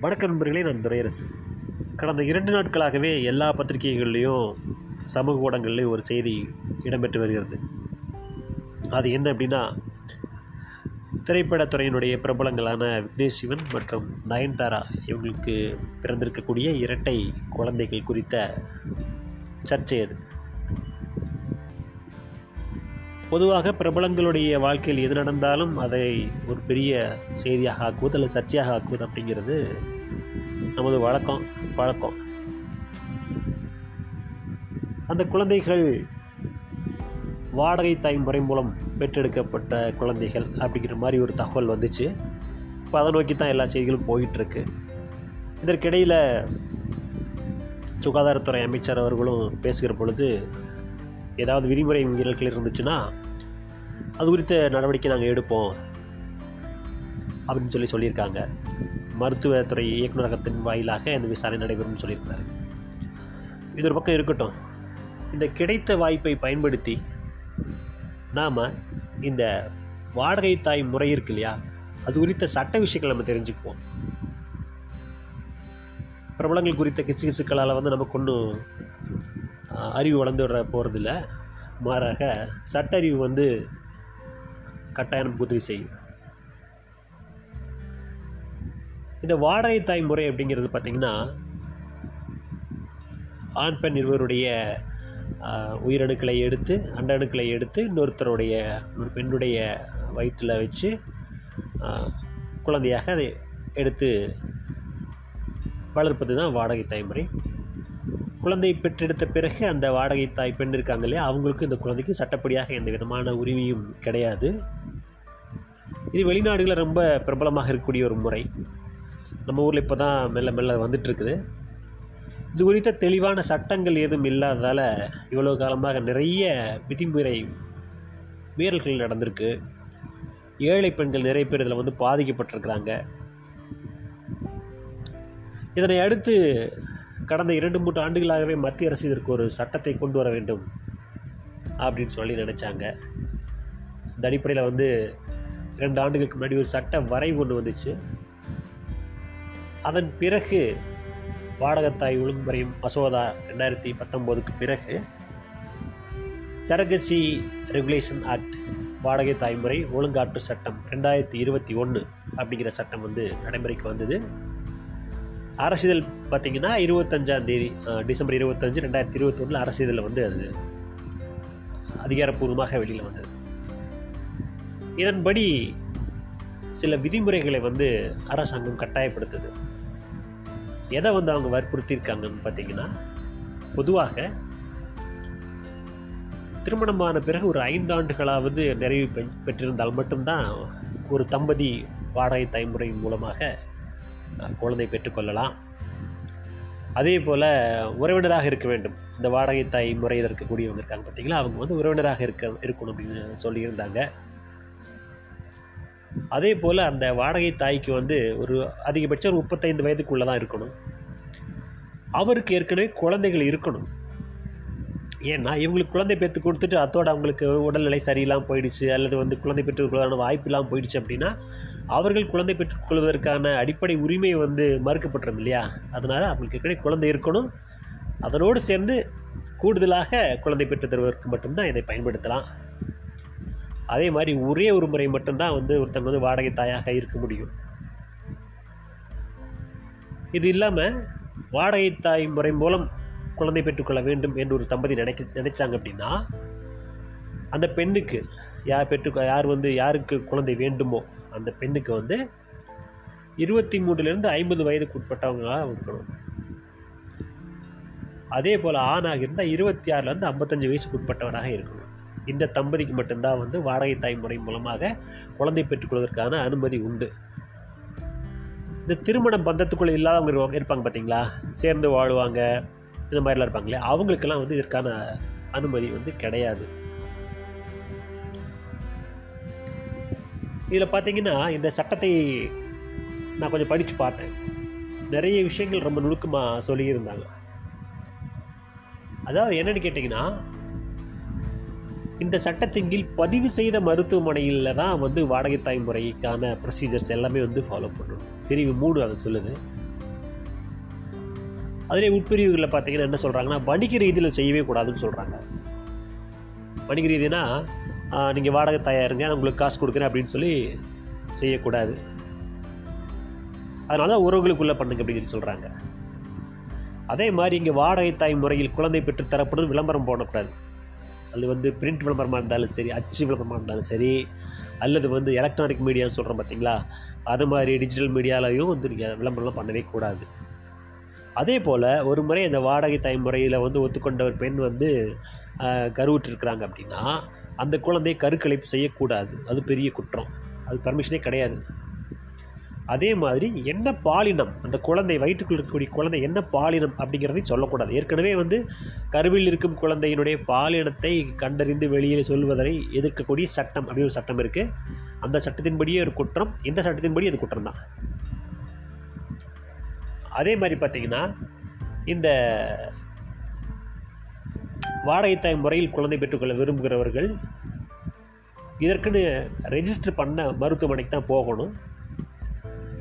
வணக்கம் நண்பர்களே நான் துரையரசு. கடந்த இரண்டு நாட்களாகவே எல்லா பத்திரிகைகள்லேயும் சமூக ஊடகங்கள்லேயும் ஒரு செய்தி இடம்பெற்று வருகிறது. அது என்ன அப்படின்னா திரைப்படத்துறையினுடைய பிரபலங்களான விக்னேஷ் சிவன் மற்றும் நயன்தாரா இவங்களுக்கு பிறந்திருக்கக்கூடிய இரட்டை குழந்தைகள் குறித்த சர்ச்சை அது. பொதுவாக பிரபலங்களுடைய வாழ்க்கையில் எது நடந்தாலும் அதை ஒரு பெரிய செய்தியாக ஆக்குவது அல்லது சர்ச்சையாக ஆக்குவது அப்படிங்கிறது நமது வழக்கம் பழக்கம். அந்த குழந்தைகள் வாடகை தாய் முறை மூலம் பெற்றெடுக்கப்பட்ட குழந்தைகள் அப்படிங்கிற மாதிரி ஒரு தகவல் வந்துச்சு. இப்போ அதை நோக்கி தான் எல்லா செய்திகளும் போயிட்டுருக்கு. இதற்கிடையில் சுகாதாரத்துறை அமைச்சர் அவர்களும் பேசுகிற பொழுது ஏதாவது விதிமுறை மீறல்கள் இருந்துச்சுன்னா அது குறித்த நடவடிக்கை நாங்கள் எடுப்போம் அப்படின்னு சொல்லி சொல்லியிருக்காங்க. மருத்துவத்துறை இயக்குநரகத்தின் வாயிலாக இந்த விசாரணை நடைபெறும்னு சொல்லியிருக்காரு இது ஒரு பக்கம் இருக்கட்டும். இந்த கிடைத்த வாய்ப்பை பயன்படுத்தி நாம் இந்த வாடகை தாய் முறை இருக்கு இல்லையா? அது குறித்த சட்ட விஷயங்கள் நம்ம தெரிஞ்சுக்குவோம். பிரபலங்கள் குறித்த கிசுகிசுக்களால் வந்து நமக்கு ஒன்றும் அறிவு வளர்ந்து வர போகிறதில்ல மாறாக சட்ட அறிவு வந்து கட்டாயம் நமக்கு உதவி செய்யும். இந்த வாடகை தாய் முறை அப்படிங்கிறது பார்த்திங்கன்னா ஆண் பெண் இருவருடைய உயிரணுக்களை எடுத்து அண்டணுக்களை எடுத்து இன்னொருத்தருடைய ஒரு பெண்ணுடைய வயிற்றில் வச்சு குழந்தையாக அதை எடுத்து வளர்ப்பது தான் வாடகை தாய்முறை குழந்தை பெற்றெடுத்த பிறகு அந்த வாடகை தாய் பெண் இருக்காங்க இல்லையா? அவங்களுக்கு இந்த குழந்தைக்கு சட்டப்படியாக எந்த விதமான உரிமையும் கிடையாது. இது வெளிநாடுகளில் ரொம்ப பிரபலமாக இருக்கக்கூடிய ஒரு முறை. நம்ம ஊரில் இப்போ தான் மெல்ல மெல்ல வந்துட்டுருக்குது. இது குறித்த தெளிவான சட்டங்கள் எதுவும் இல்லாததால் இவ்வளோ காலமாக நிறைய விதிமுறை மீறல்கள் நடந்திருக்கு. ஏழை பெண்கள் நிறைய பேர் இதில் வந்து பாதிக்கப்பட்டிருக்கிறாங்க. இதனை அடுத்து கடந்த இரண்டு மூன்று ஆண்டுகளாகவே மத்திய அரசு இதற்கு ஒரு சட்டத்தை கொண்டு வர வேண்டும் அப்படின்னு சொல்லி நினச்சாங்க. இந்த அடிப்படையில் வந்து ரெண்டு ஆண்டுகளுக்கு முன்னாடி ஒரு சட்ட வரைவு ஒன்று வந்துச்சு. அதன் பிறகு வாடகத்தாய் ஒழுங்குமுறை மசோதா ரெண்டாயிரத்தி பத்தொம்போதுக்கு பிறகு சரகசி ரெகுலேஷன் ஆக்ட் வாடகை தாய்முறை ஒழுங்காற்று சட்டம் ரெண்டாயிரத்தி இருபத்தி ஒன்று அப்படிங்கிற சட்டம் வந்து நடைமுறைக்கு வந்தது. அரசிதழ் பார்த்தீங்கன்னா இருபத்தஞ்சாம் தேதி டிசம்பர் இருபத்தஞ்சு ரெண்டாயிரத்தி இருபத்தொன்னில் அரசிதழில் வந்து அது அதிகாரப்பூர்வமாக வெளியில் வந்தது. இதன்படி சில விதிமுறைகளை வந்து அரசாங்கம் கட்டாயப்படுத்துது. எதை வந்து அவங்க வற்புறுத்தியிருக்காங்கன்னு பார்த்தீங்கன்னா பொதுவாக திருமணமான பிறகு ஒரு ஐந்து ஆண்டுகளாவது நிறைவு பெ- பெற்றிருந்தால் மட்டும்தான் ஒரு தம்பதி வாடகை தலைமுறையின் மூலமாக குழந்தை பெற்றுக்கொள்ளலாம். அதே போல் உறவினராக இருக்க வேண்டும். இந்த வாடகை தாய் முறையில் இருக்கக்கூடியவங்க இருக்காங்க பார்த்தீங்களா? அவங்க வந்து உறவினராக இருக்க இருக்கணும் அப்படின்னு சொல்லியிருந்தாங்க. அதே போல் அந்த வாடகை தாய்க்கு வந்து ஒரு அதிகபட்சம் ஒரு முப்பத்தைந்து வயதுக்குள்ளே தான் இருக்கணும். அவருக்கு ஏற்கனவே குழந்தைகள் இருக்கணும். ஏன்னா இவங்களுக்கு குழந்தை பெற்று கொடுத்துட்டு அத்தோட அவங்களுக்கு உடல்நிலை சரியில்லாமல் போயிடுச்சு அல்லது வந்து குழந்தை பெற்றுக்கொள்வதான வாய்ப்பு இல்லாமல் போயிடுச்சு அப்படின்னா அவர்கள் குழந்தை பெற்றுக்கொள்வதற்கான அடிப்படை உரிமை வந்து மறுக்கப்பட்டுரும் இல்லையா? அதனால் அவங்களுக்கு ஏற்கனவே குழந்தை இருக்கணும். அதனோடு சேர்ந்து கூடுதலாக குழந்தை பெற்று தருவதற்கு மட்டும்தான் இதை பயன்படுத்தலாம். அதே மாதிரி ஒரே ஒரு முறை மட்டும்தான் வந்து ஒருத்தங்க வந்து வாடகை தாயாக இருக்க முடியும். இது இல்லாமல் வாடகை தாய் முறை மூலம் குழந்தை பெற்றுக்கொள்ள வேண்டும் என்று ஒரு தம்பதி நினைக்க நினைச்சாங்க அப்படின்னா அந்த பெண்ணுக்கு யார் பெற்று யார் வந்து யாருக்கு குழந்தை வேண்டுமோ அந்த பெண்ணுக்கு வந்து இருபத்தி மூணுலேருந்து ஐம்பது வயதுக்கு உட்பட்டவங்களாக இருக்கணும். அதே போல் ஆணாக இருந்தால் இருபத்தி ஆறுலேருந்து ஐம்பத்தஞ்சு வயசுக்கு உட்பட்டவராக இருக்கணும். இந்த தம்பதிக்கு மட்டும்தான் வந்து வாடகை தாய் முறை மூலமாக குழந்தை பெற்றுக்கொள்வதற்கான அனுமதி உண்டு. இந்த திருமண பந்தத்துக்குள்ளே இல்லாதவங்க இருப்பாங்க- பார்த்தீங்களா சேர்ந்து வாழ்வாங்க இந்த மாதிரிலாம் இருப்பாங்களே அவங்களுக்கெல்லாம் வந்து இதற்கான அனுமதி வந்து கிடையாது. இதில் பார்த்தீங்கன்னா இந்த சட்டத்தை நான் கொஞ்சம் படித்து பார்த்தேன். நிறைய விஷயங்கள் ரொம்ப நுணுக்கமாக சொல்லியிருந்தாங்க. அதாவது என்னென்னு கேட்டிங்கன்னா இந்த சட்டத்தின் கீழ் பதிவு செய்த மருத்துவமனையில் தான் வந்து வாடகை தாய் முறைக்கான ப்ரொசீஜர்ஸ் எல்லாமே வந்து ஃபாலோ பண்ணணும் பிரிவு மூணு அதை சொல்லுது. அதிலே உட்பிரிவுகளில் பார்த்தீங்கன்னா என்ன சொல்கிறாங்கன்னா வணிக ரீதியில் செய்யவே கூடாதுன்னு சொல்கிறாங்க வணிக ரீதினா நீங்கள் வாடகை தயாருங்க நான் உங்களுக்கு காசு கொடுக்குறேன் அப்படின்னு சொல்லி செய்யக்கூடாது. அதனால தான் உறவுகளுக்குள்ளே பண்ணுங்க அப்படின்னு சொல்லி சொல்கிறாங்க அதே மாதிரி இங்கே வாடகை தாய் முறையில் குழந்தை பெற்று தரப்படும் விளம்பரம் போடக்கூடாது. அது வந்து பிரிண்ட் விளம்பரமாக இருந்தாலும் சரி அச்சு விளம்பரமாக இருந்தாலும் சரி அல்லது வந்து எலக்ட்ரானிக் மீடியான்னு சொல்கிறோம் பார்த்தீங்களா அது மாதிரி டிஜிட்டல் மீடியாலையும் வந்து நீங்கள் விளம்பரம்லாம் பண்ணவே கூடாது. அதே போல் ஒரு முறை இந்த வாடகை தாய் முறையில் வந்து ஒத்துக்கொண்ட ஒரு பெண் வந்து கருவுற்றிருக்கிறாங்க அப்படின்னா அந்த குழந்தையை கருக்கலைப்பு செய்யக்கூடாது. அது பெரிய குற்றம். அது பர்மிஷனே கிடையாது. அதே மாதிரி என்ன பாலினம்? அந்த குழந்தை வயிற்றுக்குள் இருக்கக்கூடிய குழந்தை என்ன பாலினம் அப்படிங்கிறதையும் சொல்லக்கூடாது. ஏற்கனவே வந்து கருவில் இருக்கும் குழந்தையினுடைய பாலினத்தை கண்டறிந்து வெளியே சொல்வதை எதிர்க்கக்கூடிய சட்டம் அப்படின்னு ஒரு சட்டம் இருக்குது அந்த சட்டத்தின்படியே ஒரு குற்றம். இந்த சட்டத்தின்படி அது குற்றம் தான் அதே மாதிரி பார்த்திங்கன்னா இந்த வாடகை முறையில் குழந்தை பெற்றுக்கொள்ள விரும்புகிறவர்கள் இதற்குன்னு ரெஜிஸ்டர் பண்ண மருத்துவமனைக்கு தான் போகணும்.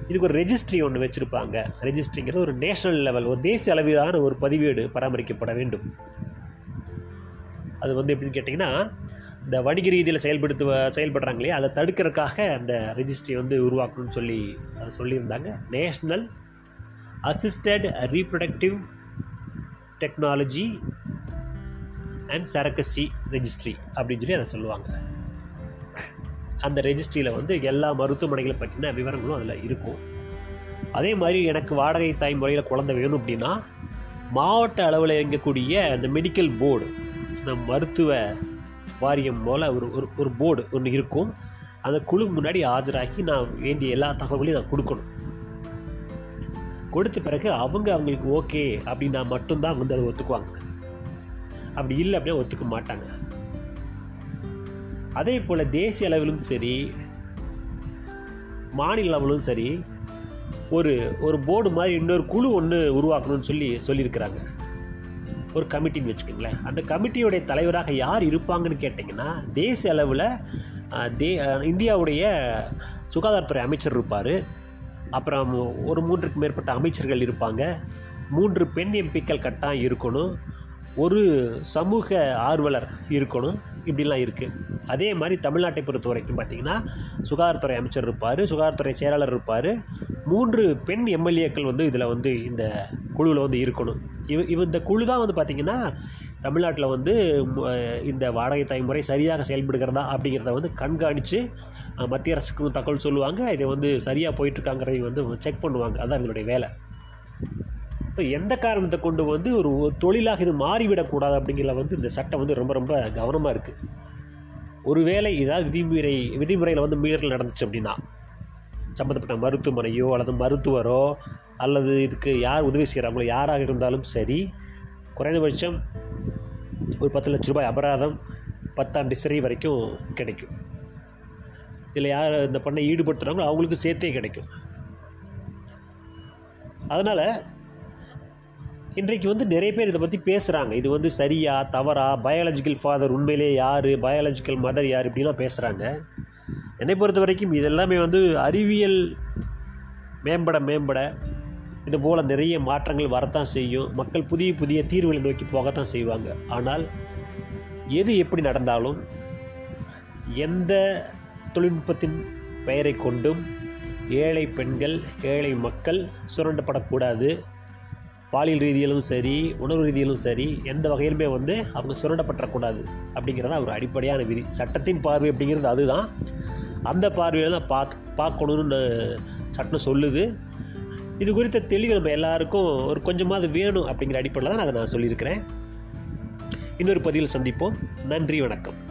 இதுக்கு ஒரு ரெஜிஸ்ட்ரி ஒன்று வச்சுருப்பாங்க. ரெஜிஸ்ட்ரிங்கிறது ஒரு நேஷனல் லெவல் ஒரு தேசிய அளவிலான ஒரு பதிவேடு பராமரிக்கப்பட வேண்டும். அது வந்து எப்படின்னு கேட்டிங்கன்னா இந்த வணிக ரீதியில் செயல்படுத்து செயல்படுறாங்க இல்லையா? அதை தடுக்கிறதுக்காக அந்த ரெஜிஸ்ட்ரி வந்து உருவாக்கணும்னு சொல்லி அதை சொல்லியிருந்தாங்க. National assisted reproductive technology and surrogacy registry அப்படின்னு சொல்லி அதை சொல்லுவாங்க. அந்த ரெஜிஸ்ட்ரியில் வந்து எல்லா மருத்துவமனைகளை பற்றின விவரங்களும் அதில் இருக்கும். அதே மாதிரி எனக்கு வாடகை தாய் முறையில் குழந்தை வேணும் அப்படின்னா மாவட்ட அளவில் இயங்கக்கூடிய அந்த மெடிக்கல் போர்டு இந்த மருத்துவ வாரியம் போல் ஒரு ஒரு ஒரு போர்டு ஒன்று இருக்கும். அந்த குழு முன்னாடி ஆஜராகி நான் வேண்டிய எல்லா தகவலையும் நான் கொடுக்கணும். கொடுத்த பிறகு அவங்க அவங்களுக்கு ஓகே அப்படின்னா மட்டும்தான் வந்து அதை ஒத்துக்குவாங்க. அப்படி இல்லை அப்படின்னா ஒத்துக்க மாட்டாங்க. அதே போல் தேசிய அளவிலும் சரி மாநில அளவிலும் சரி ஒரு ஒரு போர்டு மாதிரி இன்னொரு குழு ஒன்று உருவாக்கணும்னு சொல்லி சொல்லியிருக்கிறாங்க. ஒரு கமிட்டின்னு வச்சுக்கோங்களேன். அந்த கமிட்டியுடைய தலைவராக யார் இருப்பாங்கன்னு கேட்டிங்கன்னா தேசிய அளவில் தே இந்தியாவுடைய சுகாதாரத்துறை அமைச்சர் இருப்பார். அப்புறம் ஒரு மூன்றுக்கு மேற்பட்ட அமைச்சர்கள் இருப்பாங்க. மூன்று பெண் எம்பிக்கள் கட்டாயம் இருக்கணும். ஒரு சமூக ஆர்வலர் இருக்கணும். இப்படிலாம் இருக்குது அதே மாதிரி தமிழ்நாட்டை பொறுத்த வரைக்கும் பார்த்திங்கன்னா சுகாதாரத்துறை அமைச்சர் இருப்பார் சுகாதாரத்துறை செயலாளர் இருப்பார். மூன்று பெண் எம்எல்ஏக்கள் வந்து இதில் வந்து இந்த குழுவில் வந்து இருக்கணும். இவ இவ இந்த குழு தான் வந்து பார்த்திங்கன்னா தமிழ்நாட்டில் வந்து இந்த வாடகை தாய் முறை சரியாக செயல்படுகிறதா அப்படிங்கிறத வந்து கண்காணித்து மத்திய அரசுக்கு தகவல் சொல்லுவாங்க. இதை வந்து சரியாக போயிட்டுருக்காங்கிறதையும் வந்து செக் பண்ணுவாங்க. அதுதான் இதனுடைய வேலை. இப்போ எந்த காரணத்தை கொண்டு வந்து ஒரு தொழிலாக இது மாறிவிடக்கூடாது அப்படிங்கிறத வந்து இந்த சட்டம் வந்து ரொம்ப ரொம்ப கவனமாக இருக்குது ஒருவேளை ஏதாவது விதிமுறை விதிமுறையில் வந்து மீறல் நடந்துச்சு அப்படின்னா சம்மந்தப்பட்ட மருத்துவமனையோ அல்லது மருத்துவரோ அல்லது இதுக்கு யார் உதவி செய்கிறாங்களோ யாராக இருந்தாலும் சரி குறைந்தபட்சம் ஒரு பத்து லட்ச ரூபாய் அபராதம் பத்தாண்டு சிறை வரைக்கும் கிடைக்கும். இதில் யார் இந்த பண்ணை ஈடுபடுத்துகிறாங்களோ அவங்களுக்கு சேர்த்தே கிடைக்கும். அதனால் இன்றைக்கு வந்து நிறைய பேர் இதை பற்றி பேசுகிறாங்க இது வந்து சரியா தவறா பயாலஜிக்கல் ஃபாதர் உண்மையிலே யார் பயாலஜிக்கல் மதர் யார் இப்படிலாம் பேசுகிறாங்க என்னை பொறுத்த வரைக்கும் இதெல்லாமே வந்து அறிவியல் மேம்பட மேம்பட இது போல் நிறைய மாற்றங்கள் வரத்தான் செய்யும். மக்கள் புதிய புதிய தீர்வுகளை நோக்கி போகத்தான் செய்வாங்க. ஆனால் எது எப்படி நடந்தாலும் எந்த தொழில்நுட்பத்தின் பெயரை கொண்டும் ஏழை பெண்கள் ஏழை மக்கள் சுரண்டப்படக்கூடாது. பாலியல் ரீதியிலும் சரி உணர்வு ரீதியிலும் சரி எந்த வகையிலுமே வந்து அவங்க சுரண்டப்பட்டக்கூடாது அப்படிங்கிறத ஒரு அடிப்படையான விதி. சட்டத்தின் பார்வை அப்படிங்கிறது அதுதான். அந்த பார்வையில் தான் பார்த்து பார்க்கணுன்னு சட்டம் சொல்லுது. இது குறித்த தெளிவு நம்ம எல்லாருக்கும் ஒரு கொஞ்சமாவது வேணும் அப்படிங்கிற அடிப்படையில் தான் அதை நான் சொல்லியிருக்கிறேன். இன்னொரு பதிவில் சந்திப்போம். நன்றி வணக்கம்.